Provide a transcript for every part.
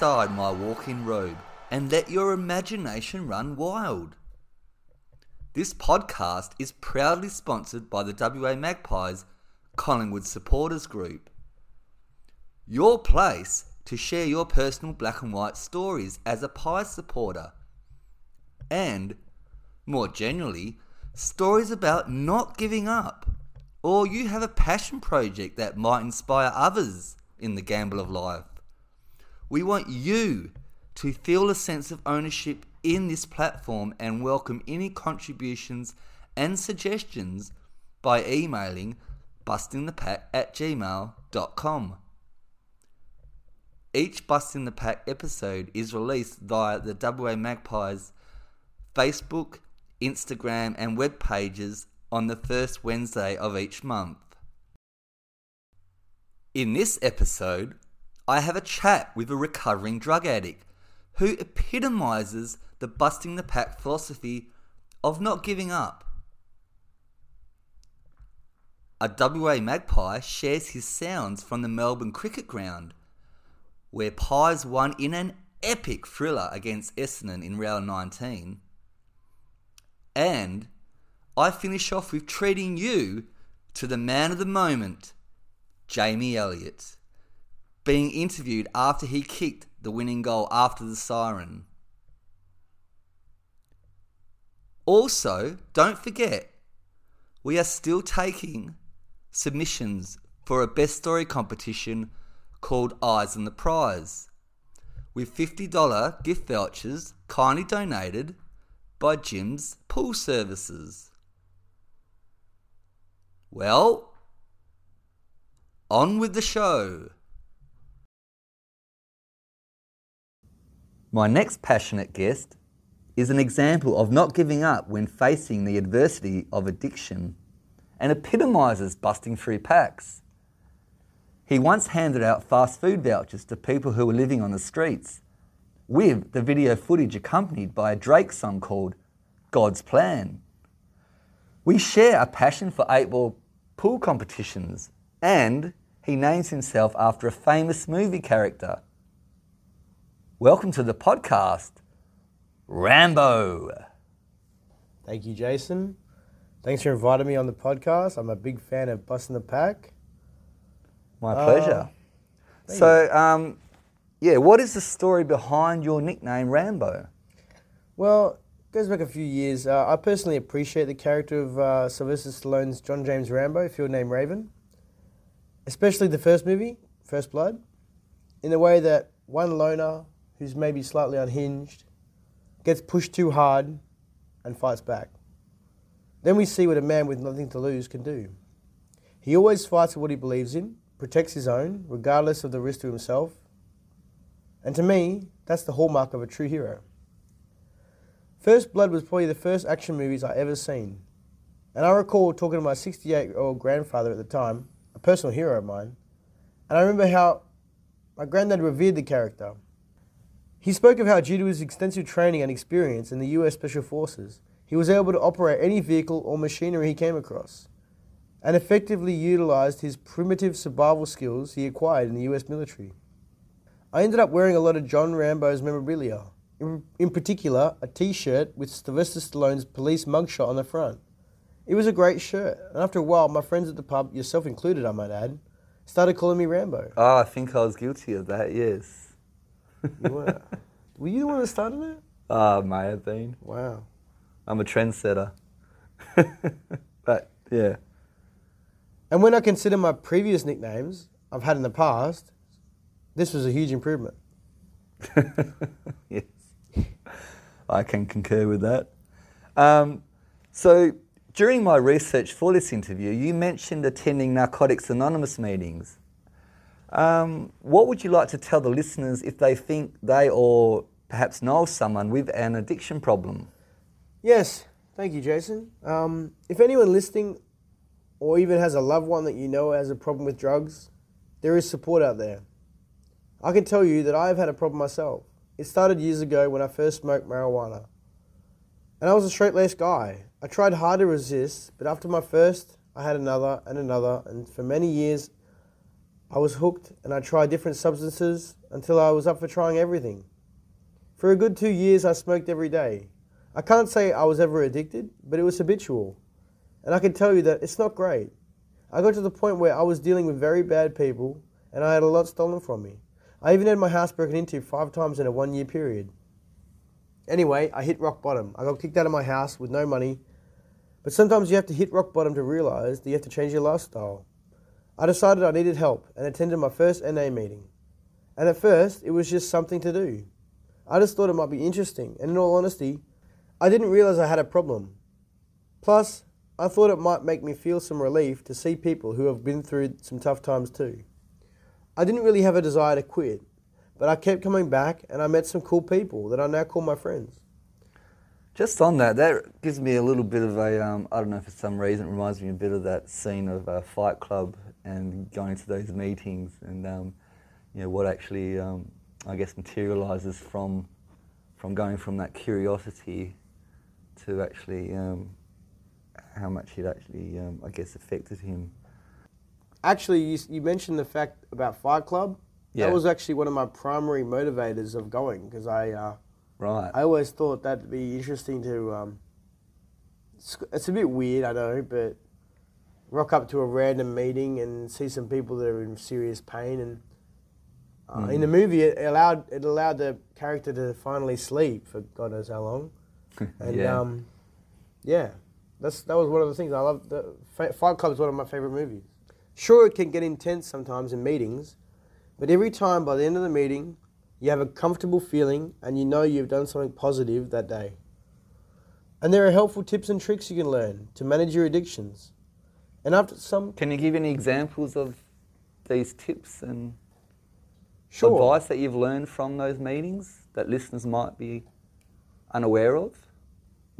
Inside my walk in robe and let your imagination run wild. This podcast is proudly sponsored by the WA Magpies Collingwood Supporters Group. Your place to share your personal black and white stories as a Pies supporter. And, more generally, stories about not giving up. Or you have a passion project that might inspire others in the gamble of life. We want you to feel a sense of ownership in this platform and welcome any contributions and suggestions by emailing bustingthepack at gmail.com. Each Busting the Pack episode is released via the WA Magpies Facebook, Instagram, and web pages on the first Wednesday of each month. In this episode, I have a chat with a recovering drug addict who epitomizes the busting the pack philosophy of not giving up. A WA magpie shares his sounds from the Melbourne cricket ground, where Pies won in an epic thriller against Essendon in round 19. And I finish off with treating you to the man of the moment, Jamie Elliott, being interviewed after he kicked the winning goal after the siren. Also, don't forget, we are still taking submissions for a best story competition called Eyes on the Prize, with $50 gift vouchers kindly donated by Jim's Pool Services. Well, on with the show. My next passionate guest is an example of not giving up when facing the adversity of addiction and epitomizes busting through packs. He once handed out fast food vouchers to people who were living on the streets, with the video footage accompanied by a Drake song called God's Plan. We share a passion for eight ball pool competitions, and he names himself after a famous movie character. Welcome to the podcast, Rambo. Thank you, Jason. Thanks for inviting me on the podcast. I'm a big fan of Busting the Pack. My pleasure. thank so, um, yeah, what is the story behind your nickname, Rambo? Well, it goes back a few years. Uh, I personally appreciate the character of uh, Sylvester Stallone's John James Rambo, field name Raven, especially the first movie, First Blood, in the way that one loner who's maybe slightly unhinged gets pushed too hard and fights back. Then we see what a man with nothing to lose can do. He always fights for what he believes in, protects his own, regardless of the risk to himself. And to me, that's the hallmark of a true hero. First Blood was probably the first action movies I ever seen. And I recall talking to my 68 year old grandfather at the time, a personal hero of mine, and I remember how my granddad revered the character. He spoke of how, due to his extensive training and experience in the US Special Forces, he was able to operate any vehicle or machinery he came across and effectively utilized his primitive survival skills he acquired in the US military. I ended up wearing a lot of John Rambo's memorabilia, in, particular, a t shirt with Sylvester Stallone's police mugshot on the front. It was a great shirt, and after a while, my friends at the pub, yourself included, I might add, started calling me Rambo. Oh, I think I was guilty of that, yes. You were, were you the one that started it? Ah, may have been. Wow. I'm a trendsetter. but, yeah. And when I consider my previous nicknames I've had in the past, this was a huge improvement. yes. I can concur with that. Um, so, during my research for this interview, you mentioned attending Narcotics Anonymous meetings. Um, what would you like to tell the listeners if they think they or perhaps know someone with an addiction problem? Yes, thank you, Jason. Um, if anyone listening or even has a loved one that you know has a problem with drugs, there is support out there. I can tell you that I've had a problem myself. It started years ago when I first smoked marijuana. And I was a straight laced guy. I tried hard to resist, but after my first, I I had another and another, and for many years, I was hooked and I tried different substances until I was up for trying everything. For a good two years, I smoked every day. I can't say I was ever addicted, but it was habitual. And I can tell you that it's not great. I got to the point where I was dealing with very bad people and I had a lot stolen from me. I even had my house broken into five times in a one year period. Anyway, I hit rock bottom. I got kicked out of my house with no money. But sometimes you have to hit rock bottom to realize that you have to change your lifestyle. I decided I needed help and attended my first NA meeting. And at first, it was just something to do. I just thought it might be interesting, and in all honesty, I didn't realize I had a problem. Plus, I thought it might make me feel some relief to see people who have been through some tough times too. I didn't really have a desire to quit, but I kept coming back and I met some cool people that I now call my friends. Just on that, that gives me a little bit of a, um, I don't know, for some reason, it reminds me a bit of that scene of uh, Fight Club and going to those meetings and, um, you know, what actually, um, I guess, materialises from, from going from that curiosity to actually um, how much it actually, um, I guess, affected him. Actually, you, you mentioned the fact about Fight Club. Yeah. That was actually one of my primary motivators of going because I, uh, Right. I always thought that'd be interesting to. Um, it's, it's a bit weird, I know, but rock up to a random meeting and see some people that are in serious pain and. Uh, In the movie, it allowed it allowed the character to finally sleep for God knows how long, and Yeah. um, yeah, that's that was one of the things I love. The Fight Club is one of my favorite movies. Sure, it can get intense sometimes in meetings, but every time by the end of the meeting, you have a comfortable feeling and you know you've done something positive that day. And there are helpful tips and tricks you can learn to manage your addictions. And after some Can you give any examples of these tips and sure, advice that you've learned from those meetings that listeners might be unaware of?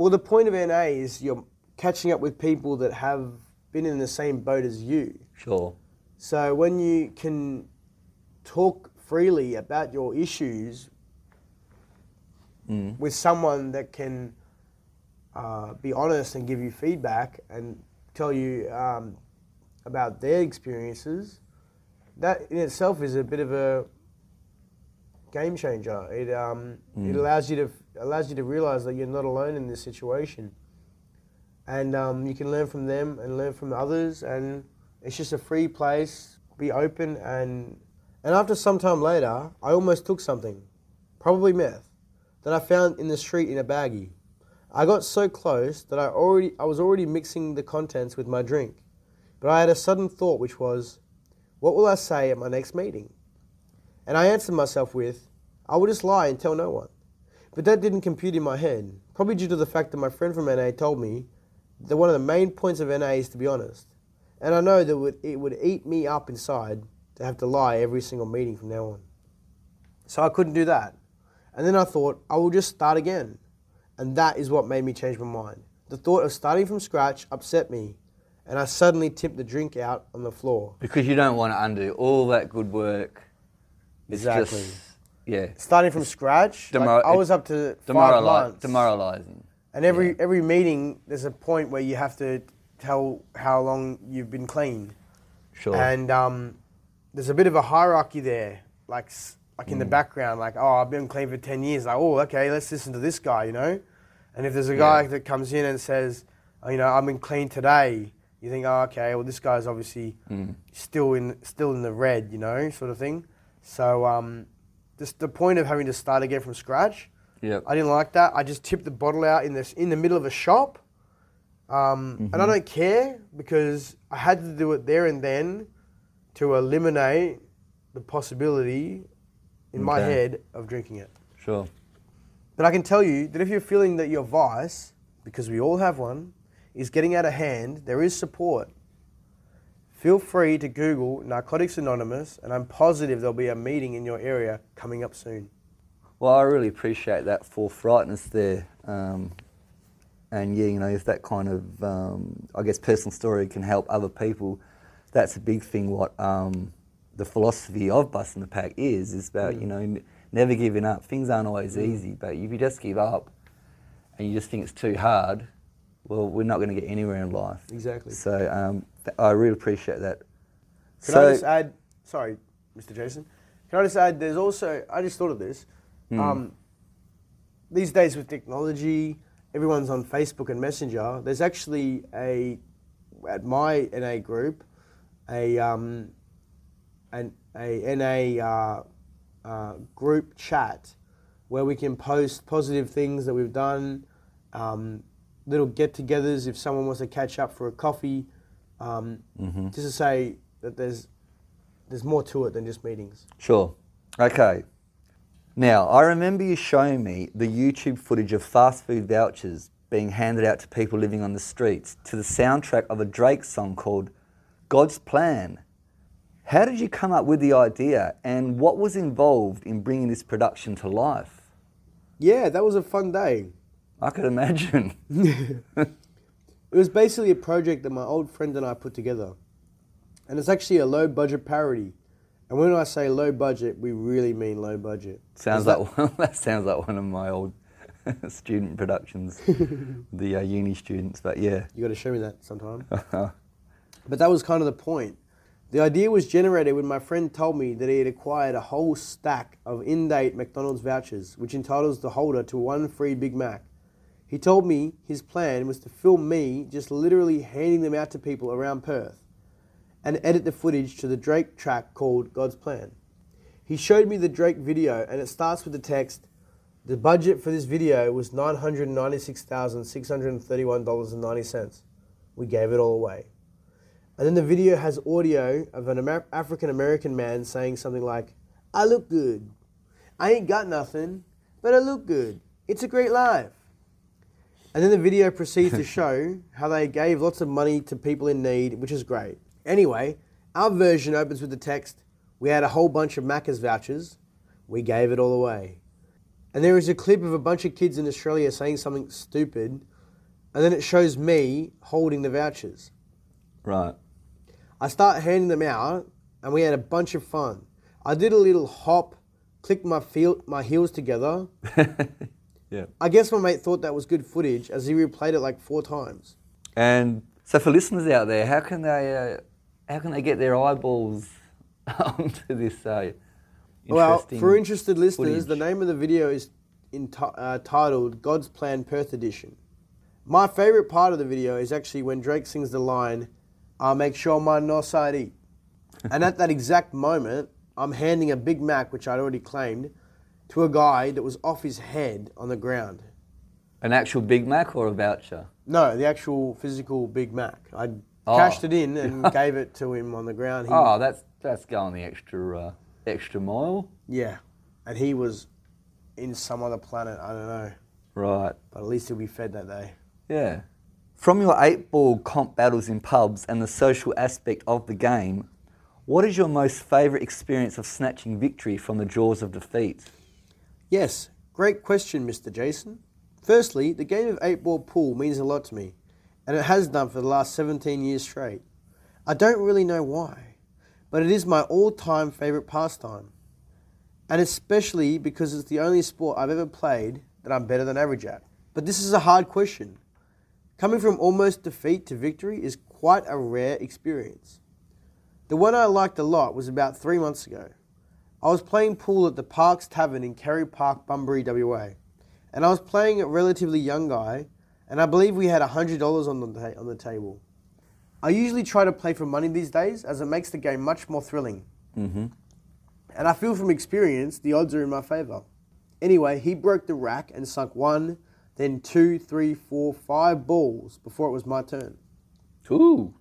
well, the point of NA is you're catching up with people that have been in the same boat as you. Sure. So when you can talk freely about your issues Mm. with someone that can uh, be honest and give you feedback and tell you um, about their experiences, that in itself is a bit of a game changer. It um, it allows you to allows you to realize that you're not alone in this situation, and um, you can learn from them and learn from others, and it's just a free place. Be open and and after some time later, I almost took something, probably meth, that I found in the street in a baggie. I got so close that I already I was already mixing the contents with my drink. But I had a sudden thought which was, what will I say at my next meeting? And I answered myself with, I will just lie and tell no one. But that didn't compute in my head, probably due to the fact that my friend from NA told me that one of the main points of NA is to be honest. And I know that it would eat me up inside to have to lie every single meeting from now on. So I couldn't do that. And then I thought, I will just start again. And that is what made me change my mind. The thought of starting from scratch upset me, and I suddenly tipped the drink out on the floor. Because you don't want to undo all that good work. It's Exactly. just, yeah, Starting from scratch, like, I was up to demorali- months. demoralizing. And every every meeting, there's a point where you have to tell how long you've been clean. Sure. And um, there's a bit of a hierarchy there, like like in the Mm. background, like oh, I've been clean for ten years. Like oh, okay, let's listen to this guy, you know. And if there's a guy Yeah. that comes in and says, oh, you know, I've been clean today, you think, oh, okay, well, this guy's obviously Mm. still in still in the red, you know, sort of thing. So um, just the point of having to start again from scratch. Yep. I didn't like that. I just tipped the bottle out in this in the middle of a shop, um, and I don't care because I had to do it there and then to eliminate the possibility in my head of drinking it. Sure. But I can tell you that if you're feeling that your vice, because we all have one, is getting out of hand, there is support. Feel free to Google Narcotics Anonymous, and I'm positive there'll be a meeting in your area coming up soon. Well, I really appreciate that forthrightness there. Um, and yeah, you know, if that kind of, um, I guess, personal story can help other people, that's a big thing. What um, the philosophy of busting the pack is is about you know n- never giving up. Things aren't always easy, but if you just give up and you just think it's too hard, well, we're not going to get anywhere in life. Exactly. So um, Th- I really appreciate that. Can I just add? Sorry, Mr. Jason. Can I just add? There's also I just thought of this. Um, these days with technology, everyone's on Facebook and Messenger. There's actually a at my NA group a um, an a NA uh, uh, group chat where we can post positive things that we've done, um, little get-togethers if someone wants to catch up for a coffee, um, just to say that there's there's more to it than just meetings. Sure. Okay. Now, I remember you showing me the YouTube footage of fast food vouchers being handed out to people living on the streets to the soundtrack of a Drake song called God's Plan. How did you come up with the idea and what was involved in bringing this production to life? Yeah, that was a fun day. I could imagine. It was basically a project that my old friend and I put together. And it's actually a low budget parody. And when I say low budget, we really mean low budget. Sounds Is like one, that sounds like one of my old student productions, the uh, uni students. But yeah, You got to show me that sometime. But that was kind of the point. The idea was generated when my friend told me that he had acquired a whole stack of in date McDonald's vouchers, which entitles the holder to one free Big Mac. He told me his plan was to film me just literally handing them out to people around Perth and edit the footage to the Drake track called God's Plan. He showed me the Drake video and it starts with the text The budget for this video was $996,631.90. We gave it all away. And then the video has audio of an Amer- African American man saying something like, I look good. I ain't got nothing, but I look good. It's a great life. And then the video proceeds to show how they gave lots of money to people in need, which is great. Anyway, our version opens with the text We had a whole bunch of Macca's vouchers. We gave it all away. And there is a clip of a bunch of kids in Australia saying something stupid, and then it shows me holding the vouchers. right. I start handing them out, and we had a bunch of fun. I did a little hop, clicked my feel, my heels together. Yeah. I guess my mate thought that was good footage, as he replayed it like four times. And so, for listeners out there, how can they uh, how can they get their eyeballs onto this? Uh, Well, for interested listeners, the name of the video is enti- uh, titled "God's Plan Perth Edition." My favorite part of the video is actually when Drake sings the line, "I'll make sure my eat," and at that exact moment, I'm handing a Big Mac, which I'd already claimed, to a guy that was off his head on the ground. an actual Big Mac or a voucher? No, the actual physical Big Mac. I Oh. cashed it in and gave it to him on the ground. He, Oh, that's that's going the extra uh, extra mile, Yeah, and he was in some other planet. I don't know, right? but at least he'll be fed that day. Yeah. From your eight ball comp battles in pubs and the social aspect of the game, what is your most favourite experience of snatching victory from the jaws of defeat? Yes, great question, Mr. Jason. Firstly, the game of eight ball pool means a lot to me, and it has done for the last 17 years straight. I don't really know why, but it is my all time favourite pastime, and especially because it's the only sport I've ever played that I'm better than average at. But this is a hard question. Coming from almost defeat to victory is quite a rare experience. The one I liked a lot was about three months ago. I was playing pool at the Parks Tavern in Carey Park, Bunbury, WA. And I was playing a relatively young guy, and I believe we had $100 on the, ta- on the table. I usually try to play for money these days, as it makes the game much more thrilling. Mm-hmm. And I feel from experience the odds are in my favour. Anyway, he broke the rack and sunk one, then two, three, four, five balls before it was my turn. Ooh.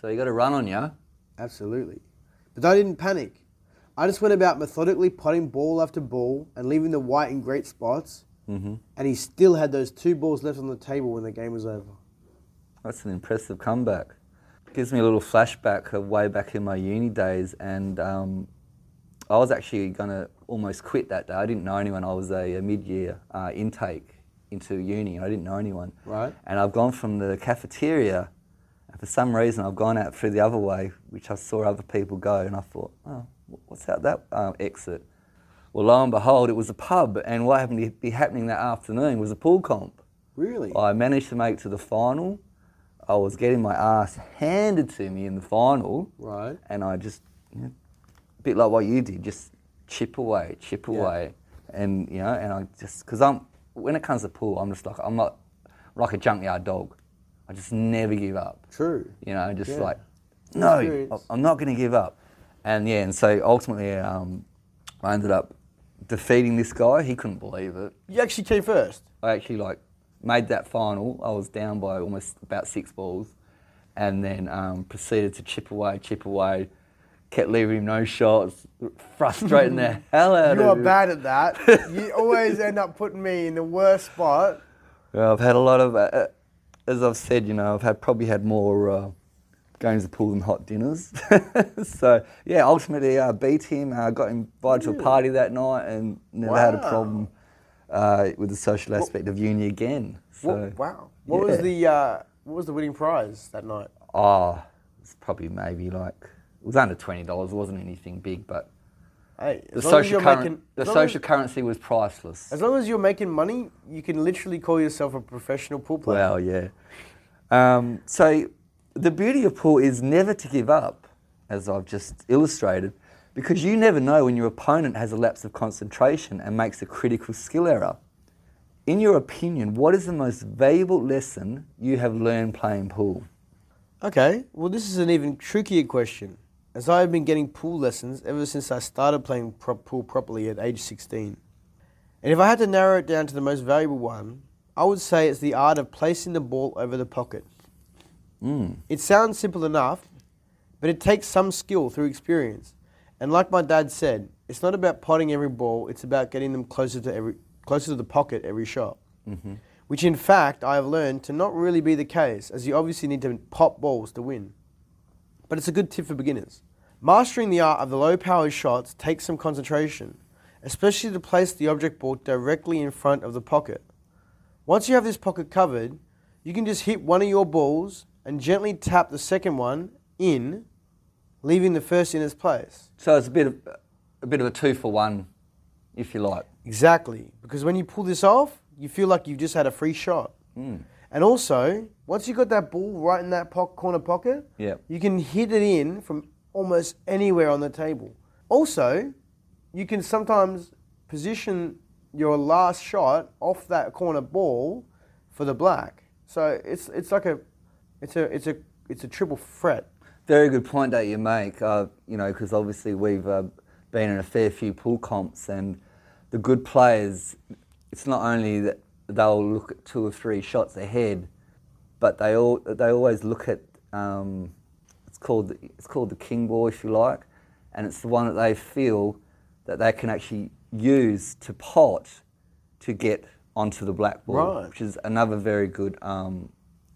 So you got a run on you. Absolutely. But I didn't panic. I just went about methodically potting ball after ball and leaving the white in great spots. Mm-hmm. And he still had those two balls left on the table when the game was over. That's an impressive comeback. Gives me a little flashback of way back in my uni days, and um, I was actually going to almost quit that day. I didn't know anyone. I was a, a mid-year uh, intake into uni, and I didn't know anyone. Right. And I've gone from the cafeteria, and for some reason I've gone out through the other way, which I saw other people go, and I thought, oh, what's out that um, exit? Well, lo and behold, it was a pub, and what happened to be happening that afternoon was a pool comp. Really? I managed to make it to the final. I was getting my ass handed to me in the final, Right. and I just, you know, a bit like what you did, just chip away, chip Yeah. away, and you know, and I just because I'm when it comes to pool, I'm just like I'm not like a junkyard dog. I just never give up. True. You know, just Yeah. like no, Experience. I'm not going to give up. And yeah, and so ultimately, um, I ended up defeating this guy. He couldn't believe it. You actually came first. I actually like made that final. I was down by almost about six balls, and then um, proceeded to chip away, chip away. Kept leaving him no shots, frustrating the hell out You of him. You are bad at that. you always end up putting me in the worst spot. Yeah, I've had a lot of, uh, uh, as I've said, you know, I've had probably had more uh, games of pool than hot dinners. so yeah, ultimately I beat him. I got invited to a party that night and never had a problem uh, with the social aspect of uni again. So What, wow. What was the uh, what was the winning prize that night? oh, it's probably maybe like was under twenty dollars. It wasn't anything big, but Hey, the as long as social making, the long as- currency was priceless. As long as you're making money, you can literally call yourself a professional pool player. Well, yeah. Um, so the beauty of pool is never to give up, as I've just illustrated, because you never know when your opponent has a lapse of concentration and makes a critical skill error. In your opinion, what is the most valuable lesson you have learned playing pool? Okay, well, this is an even trickier question, as I have been getting pool lessons ever since I started playing pool properly at age 16. And if I had to narrow it down to the most valuable one, I would say it's the art of placing the ball over the pocket. Mm. It sounds simple enough, but it takes some skill through experience. And like my dad said, it's not about potting every ball, it's about getting them closer to every closer to the pocket every shot. Which in fact I have learned to not really be the case, as you obviously need to pop balls to win. But it's a good tip for beginners. Mastering the art of the low power shots takes some concentration, especially to place the object ball directly in front of the pocket. Once you have this pocket covered, you can just hit one of your balls and gently tap the second one in, leaving the first in its place. So it's a bit of a bit of a two for one, if you like. Exactly, because when you pull this off, you feel like you've just had a free shot. Hmm. And also, once you've got that ball right in that po- corner pocket, Yep. you can hit it in from almost anywhere on the table. Also, you can sometimes position your last shot off that corner ball for the black. So it's it's like a it's a it's a it's a triple threat. Very good point that you make. Uh, you know, because obviously we've uh, been in a fair few pool comps, and the good players, it's not only that they'll look at two or three shots ahead, but they all they always look at um, called it's called the king ball if you like, and it's the one that they feel that they can actually use to pot to get onto the black ball, Right. which is another very good um,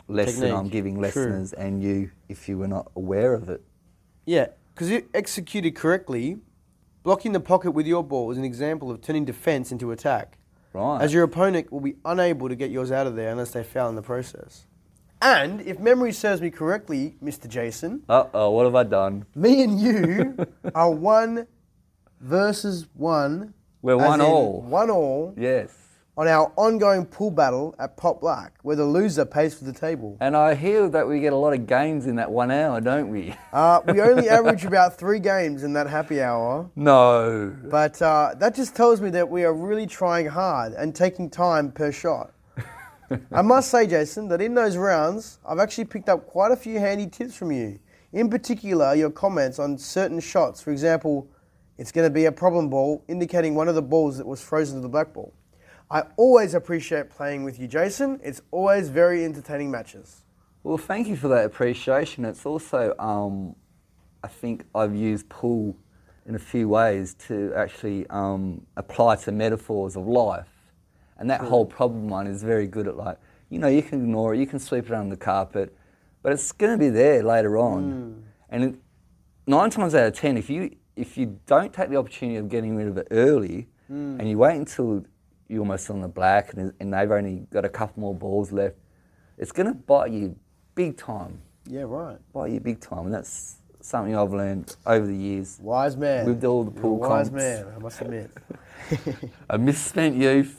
lesson I'm Technique. giving True. listeners and you if you were not aware of it. Yeah, because if executed correctly, blocking the pocket with your ball is an example of turning defense into attack. Right. as your opponent will be unable to get yours out of there unless they foul in the process. And if memory serves me correctly, Mr. Jason, Uh oh, what have I done? me and you are one versus one. We're one all. One all Yes. on our ongoing pool battle at Pop Black, where the loser pays for the table. And I hear that we get a lot of games in that one hour, don't we? Uh, we only average about three games in that happy hour. No. But uh, that just tells me that we are really trying hard and taking time per shot. I must say, Jason, that in those rounds, I've actually picked up quite a few handy tips from you. In particular, your comments on certain shots. For example, it's going to be a problem ball, indicating one of the balls that was frozen to the black ball. I always appreciate playing with you, Jason. It's always very entertaining matches. Well, thank you for that appreciation. It's also, um, I think I've used pool in a few ways to actually um, apply to metaphors of life. And that whole problem one is very good at like, you know, you can ignore it, you can sweep it under the carpet, but it's going to be there later on. Hmm. And it, nine times out of ten, if you if you don't take the opportunity of getting rid of it early, hmm. and you wait until you're almost on the black and, and they've only got a couple more balls left, it's going to bite you big time. Yeah, right. Bite you big time, and that's something I've learned over the years. Wise man. With all the You're a wise comps. man, I must admit. A misspent youth,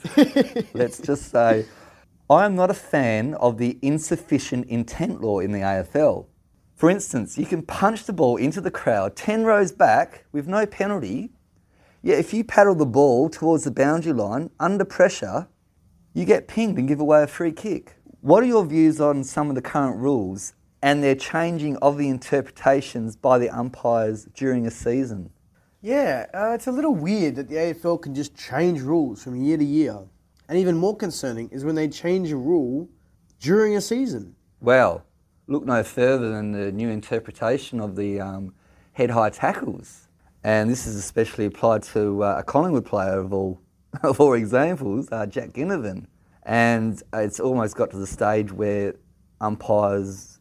let's just say. I am not a fan of the insufficient intent law in the AFL. For instance, you can punch the ball into the crowd 10 rows back with no penalty, yet if you paddle the ball towards the boundary line under pressure, you get pinged and give away a free kick. What are your views on some of the current rules and their changing of the interpretations by the umpires during a season? Yeah, uh, it's a little weird that the AFL can just change rules from year to year. And even more concerning is when they change a rule during a season. Well, look no further than the new interpretation of the um, head high tackles. And this is especially applied to uh, a Collingwood player of all, of all examples, uh, Jack Ginnivan. And it's almost got to the stage where umpires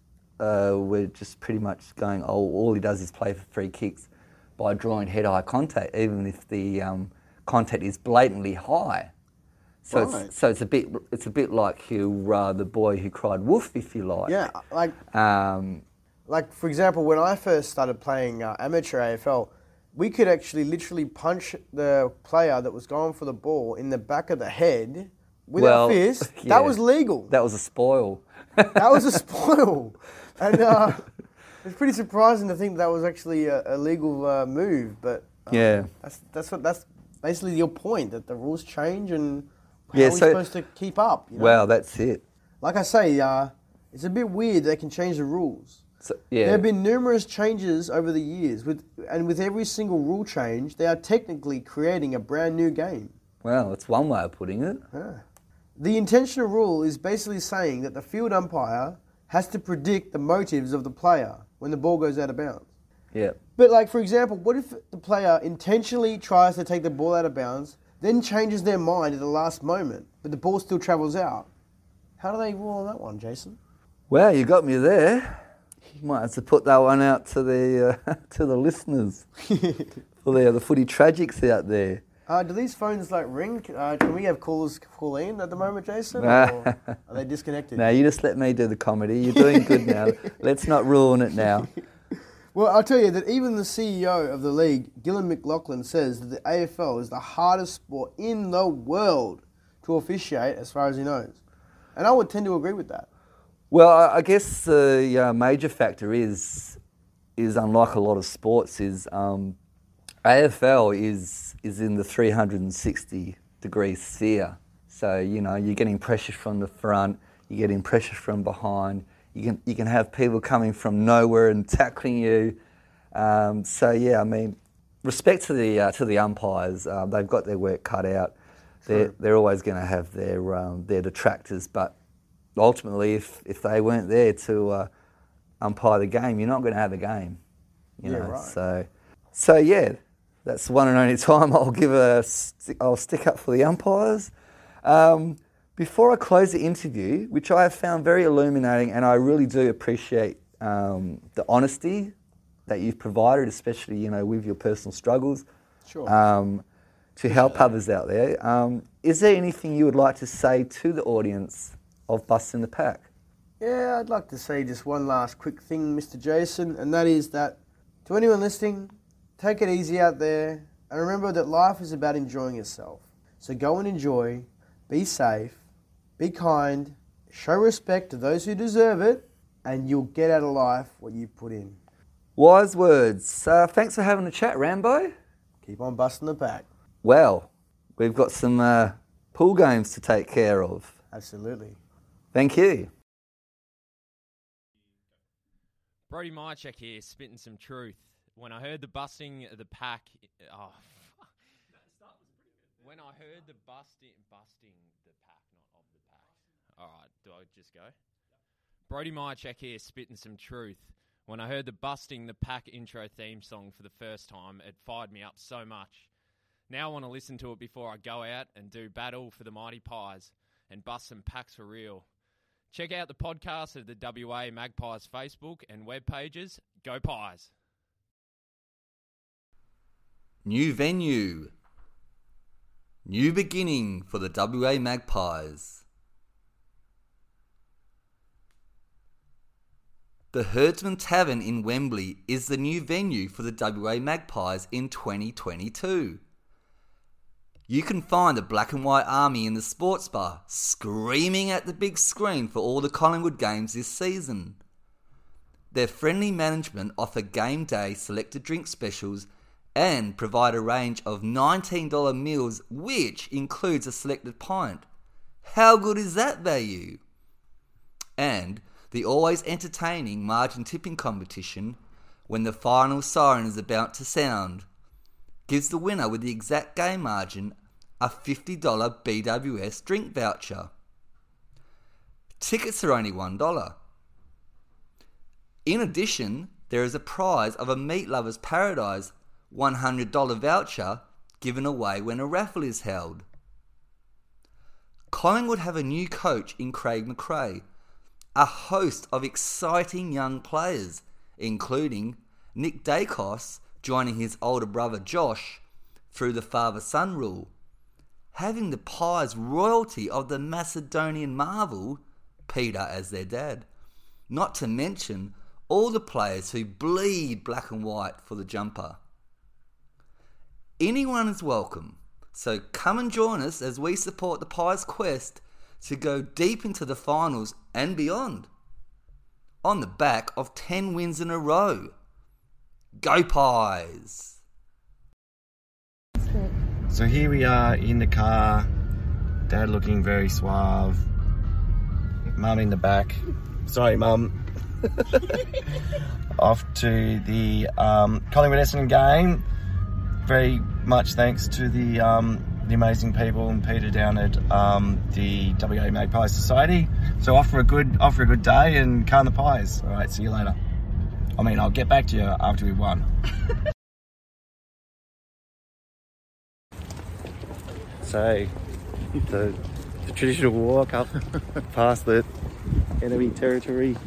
uh, were just pretty much going, oh, all he does is play for free kicks by drawing head eye contact, even if the um, contact is blatantly high. So Right. it's so it's a bit it's a bit like you uh, the boy who cried wolf, if you like. Yeah, like Um, like for example, when I first started playing uh, amateur AFL, we could actually literally punch the player that was going for the ball in the back of the head with Well, a fist. yeah. That was legal. that was a spoil. that was a spoil, and uh, it's pretty surprising to think that was actually a, a legal uh, move. But um, Yeah. that's that's what that's basically your point that the rules change and how Yeah, are we so- supposed to keep up? You know? Well, that's it. like I say, uh, it's a bit weird they can change the rules. So, yeah. There have been numerous changes over the years, with and with every single rule change, they are technically creating a brand new game. well, that's one way of putting it. The intentional rule is basically saying that the field umpire has to predict the motives of the player when the ball goes out of bounds. Yeah. But, like, for example, what if the player intentionally tries to take the ball out of bounds, then changes their mind at the last moment, but the ball still travels out? How do they rule on that one, Jason? Well, you got me there. You might have to put that one out to the uh, to the listeners for the the footy tragics out there. Uh, do these phones like ring? Uh, can we have callers call in at the moment, Jason? Or are they disconnected? Now you just let me do the comedy. You're doing good now. Let's not ruin it now. Well, I'll tell you that even the CEO of the league, Gillon McLachlan, says that the AFL is the hardest sport in the world to officiate, as far as he knows. And I would tend to agree with that. Well, I I guess the uh, major factor is is unlike a lot of sports is um, AFL is is in the 360 degree sphere. So you know you're getting pressure from the front, you're getting pressure from behind. You can you can have people coming from nowhere and tackling you. Um, so yeah, I mean, respect to the uh, to the umpires. Um, they've got their work cut out. They're they're always going to have their um, their detractors, but ultimately, if if they weren't there to uh, umpire the game, you're not going to have a game. You Yeah, know, right. so so yeah, that's the one and only time I'll give a I'll stick up for the umpires. Um, before I close the interview, which I have found very illuminating, and I really do appreciate um, the honesty that you've provided, especially you know with your personal struggles, Sure. um, to help others out there. Um, is there anything you would like to say to the audience of Busting the Pack? Yeah, I'd like to say just one last quick thing, Mr. Jason, and that is that to anyone listening, take it easy out there and remember that life is about enjoying yourself. So go and enjoy, be safe, be kind, show respect to those who deserve it, and you'll get out of life what you put in. Wise words. Uh, thanks for having a chat, Rambo. Keep on busting the pack. Well, we've got some uh, pool games to take care of. Absolutely. Thank you. Brody Mihocek here, spitting some truth. When I heard the busting the pack, oh, fuck. when I heard the busting, busting the pack, not of the pack. All right, do I just go? Brody Mihocek here, spitting some truth. When I heard the busting the pack intro theme song for the first time, it fired me up so much. Now I want to listen to it before I go out and do battle for the mighty pies and bust some packs for real. Check out the podcast of the WA Magpies Facebook and web pages. Go Pies! New venue. New beginning for the WA Magpies. The Herdsman Tavern in Wembley is the new venue for the WA Magpies in 2022. you can find the black and white army in the sports bar screaming at the big screen for all the Collingwood games this season. Their friendly management offer game day selected drink specials and provide a range of $19 meals, which includes a selected pint. How good is that value? And the always entertaining margin tipping competition when the final siren is about to sound gives the winner with the exact game margin a $50 BWS drink voucher. Tickets are only $1. In addition, there is a prize of a Meat Lover's Paradise $100 voucher given away when a raffle is held. Collingwood have a new coach in Craig McRae, a host of exciting young players, including Nick Daicos joining his older brother Josh through the father son rule, having the Pies royalty of the Macedonian marvel, Peter as their dad, not to mention all the players who bleed black and white for the jumper. Anyone is welcome, so come and join us as we support the Pies' quest to go deep into the finals and beyond. On the back of 10 wins in a row. Go Pies! So here we are in the car, dad looking very suave, mum in the back. Sorry, mum. Off to the um, Collingwood Essendon game. Very much thanks to the um, the amazing people and Peter down at um, the WA Magpie Society. So offer a good offer a good day and can the pies. All right, see you later. I mean, I'll get back to you after we've won. so, the, the traditional walk up past the enemy territory,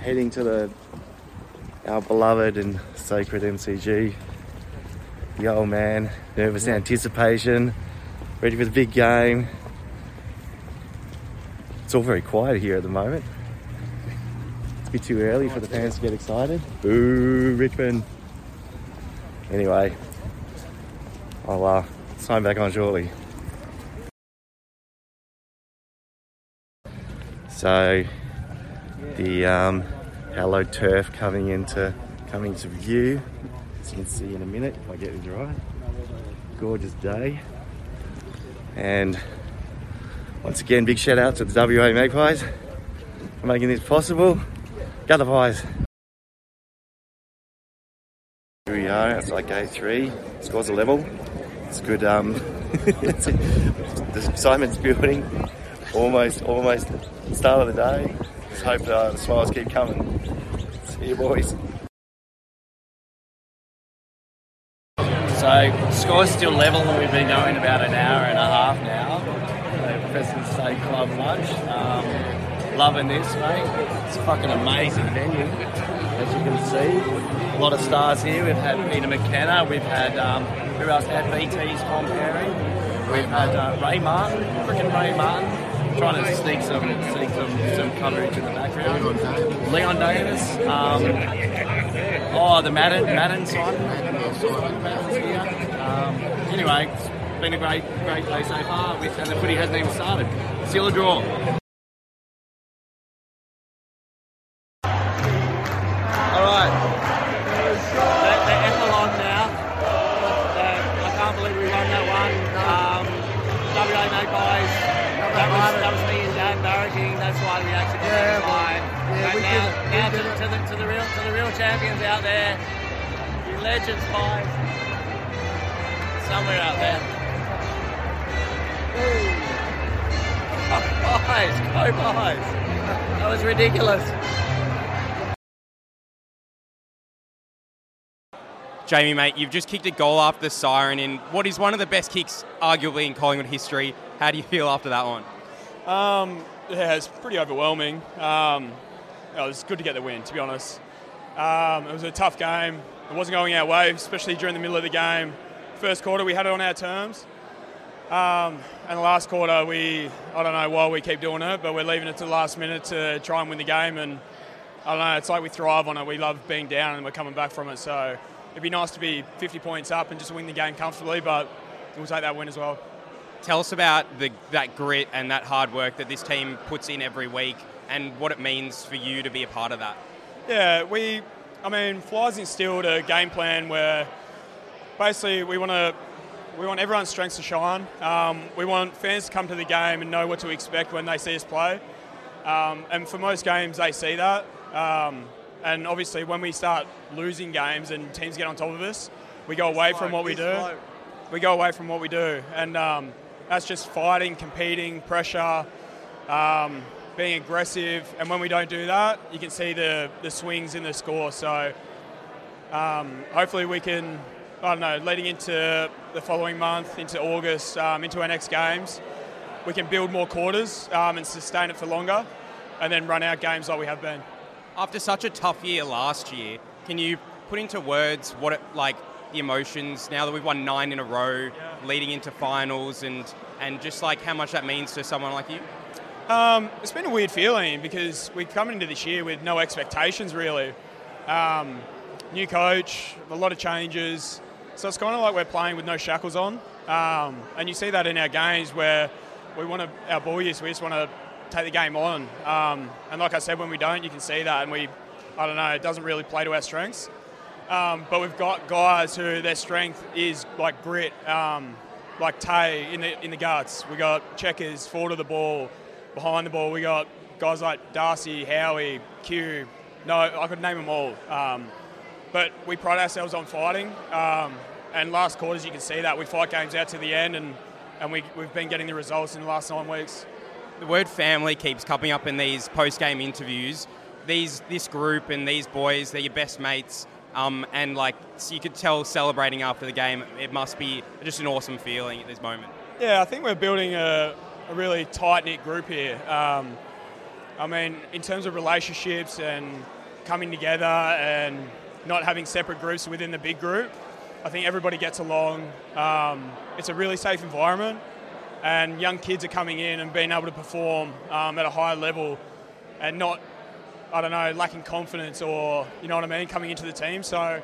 heading to the our beloved and sacred MCG. The old man, nervous anticipation, ready for the big game. It's all very quiet here at the moment. It's a bit too early for the fans to get excited. Boo, Richmond. Anyway, I'll uh, sign back on shortly. So, the um, hallowed turf coming into coming to view, as you can see in a minute if I get it right. Gorgeous day, and once again, big shout out to the WA Magpies for making this possible. Go the Pies! Here we are outside gate three. Scores a level. It's good. Um, the Simon's building. Almost, almost start of the day. Just hope uh, the smiles keep coming. See you, boys. Score's still level, and we've been going about an hour and a half now. The President's Day Club lunch. Um, loving this, mate. It's fucking amazing venue, as you can see. A lot of stars here. We've had Peter McKenna. We've had um, who else? Had BT's Tom Perry. We've had uh, Ray Martin, freaking Ray Martin. Trying to sneak some sneak some, some coverage in the background. Leon Davis. Um, oh, the Madden Madden Um, anyway, it's been a great great day so far. With, and the footy hasn't even started. Still a draw. Jamie, mate, you've just kicked a goal after the siren in what is one of the best kicks, arguably, in Collingwood history. How do you feel after that one? Um, yeah, it's pretty overwhelming. Um, it was good to get the win, to be honest. Um, it was a tough game. It wasn't going our way, especially during the middle of the game. First quarter, we had it on our terms. Um, and the last quarter, we, I don't know why we keep doing it, but we're leaving it to the last minute to try and win the game. And I don't know, it's like we thrive on it. We love being down and we're coming back from it. So it'd be nice to be 50 points up and just win the game comfortably, but we'll take that win as well. Tell us about the, that grit and that hard work that this team puts in every week and what it means for you to be a part of that. Yeah, we, I mean, Fly's instilled a game plan where basically we want to we want everyone's strengths to shine. Um, we want fans to come to the game and know what to expect when they see us play. Um, and for most games, they see that. Um, and obviously, when we start losing games and teams get on top of us, we go away from what we do. We go away from what we do, and um, that's just fighting, competing, pressure, um, being aggressive. And when we don't do that, you can see the the swings in the score. So um, hopefully, we can. I don't know, leading into the following month, into August, um, into our next games, we can build more quarters um, and sustain it for longer, and then run our games like we have been. After such a tough year last year, can you put into words what it like the emotions now that we've won nine in a row, yeah. leading into finals, and and just like how much that means to someone like you? Um, it's been a weird feeling because we've come into this year with no expectations really. Um, new coach, a lot of changes. So it's kind of like we're playing with no shackles on. Um, and you see that in our games where we want to, our ball use, we just want to take the game on. Um, and like I said, when we don't, you can see that. And we, I don't know, it doesn't really play to our strengths. Um, but we've got guys who their strength is like grit, um, like Tay in the in the guts. We got checkers forward of the ball, behind the ball. We got guys like Darcy, Howie, Q. No, I could name them all. Um, but we pride ourselves on fighting. Um, and last quarters, you can see that we fight games out to the end, and, and we, we've been getting the results in the last nine weeks. The word family keeps coming up in these post game interviews. These, this group and these boys, they're your best mates. Um, and like so you could tell celebrating after the game, it must be just an awesome feeling at this moment. Yeah, I think we're building a, a really tight knit group here. Um, I mean, in terms of relationships and coming together and not having separate groups within the big group, I think everybody gets along. Um, it's a really safe environment, and young kids are coming in and being able to perform um, at a high level, and not, I don't know, lacking confidence or you know what I mean, coming into the team. So,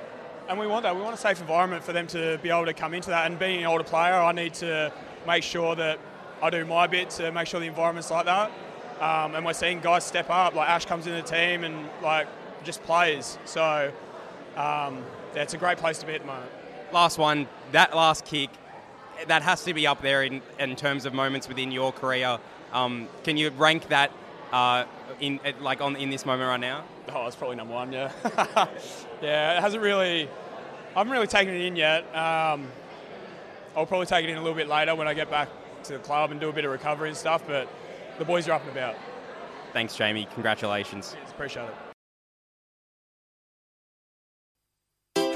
and we want that. We want a safe environment for them to be able to come into that. And being an older player, I need to make sure that I do my bit to make sure the environment's like that. Um, and we're seeing guys step up. Like Ash comes in the team and like just plays. So. Um, yeah, it's a great place to be at the moment last one, that last kick, that has to be up there in, in terms of moments within your career. Um, can you rank that uh, in like on in this moment right now? Oh, it's probably number one. Yeah, yeah. It hasn't really. I haven't really taken it in yet. Um, I'll probably take it in a little bit later when I get back to the club and do a bit of recovery and stuff. But the boys are up and about. Thanks, Jamie. Congratulations. Yes, appreciate it.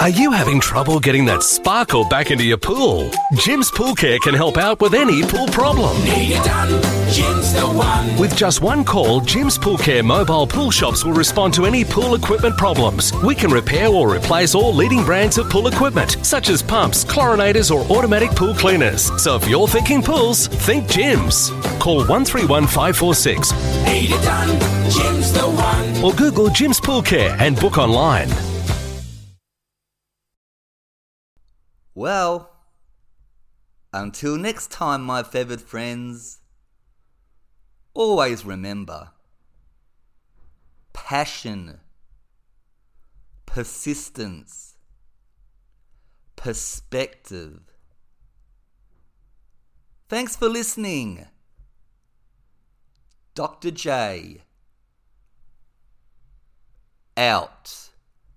Are you having trouble getting that sparkle back into your pool? Jim's Pool Care can help out with any pool problem. Need it done. Jim's the one. With just one call, Jim's Pool Care mobile pool shops will respond to any pool equipment problems. We can repair or replace all leading brands of pool equipment, such as pumps, chlorinators, or automatic pool cleaners. So if you're thinking pools, think Jim's. Call 131546 Need it done. Jim's the one. or Google Jim's Pool Care and book online. Well, until next time, my feathered friends, always remember passion, persistence, perspective. Thanks for listening. Dr. J. Out.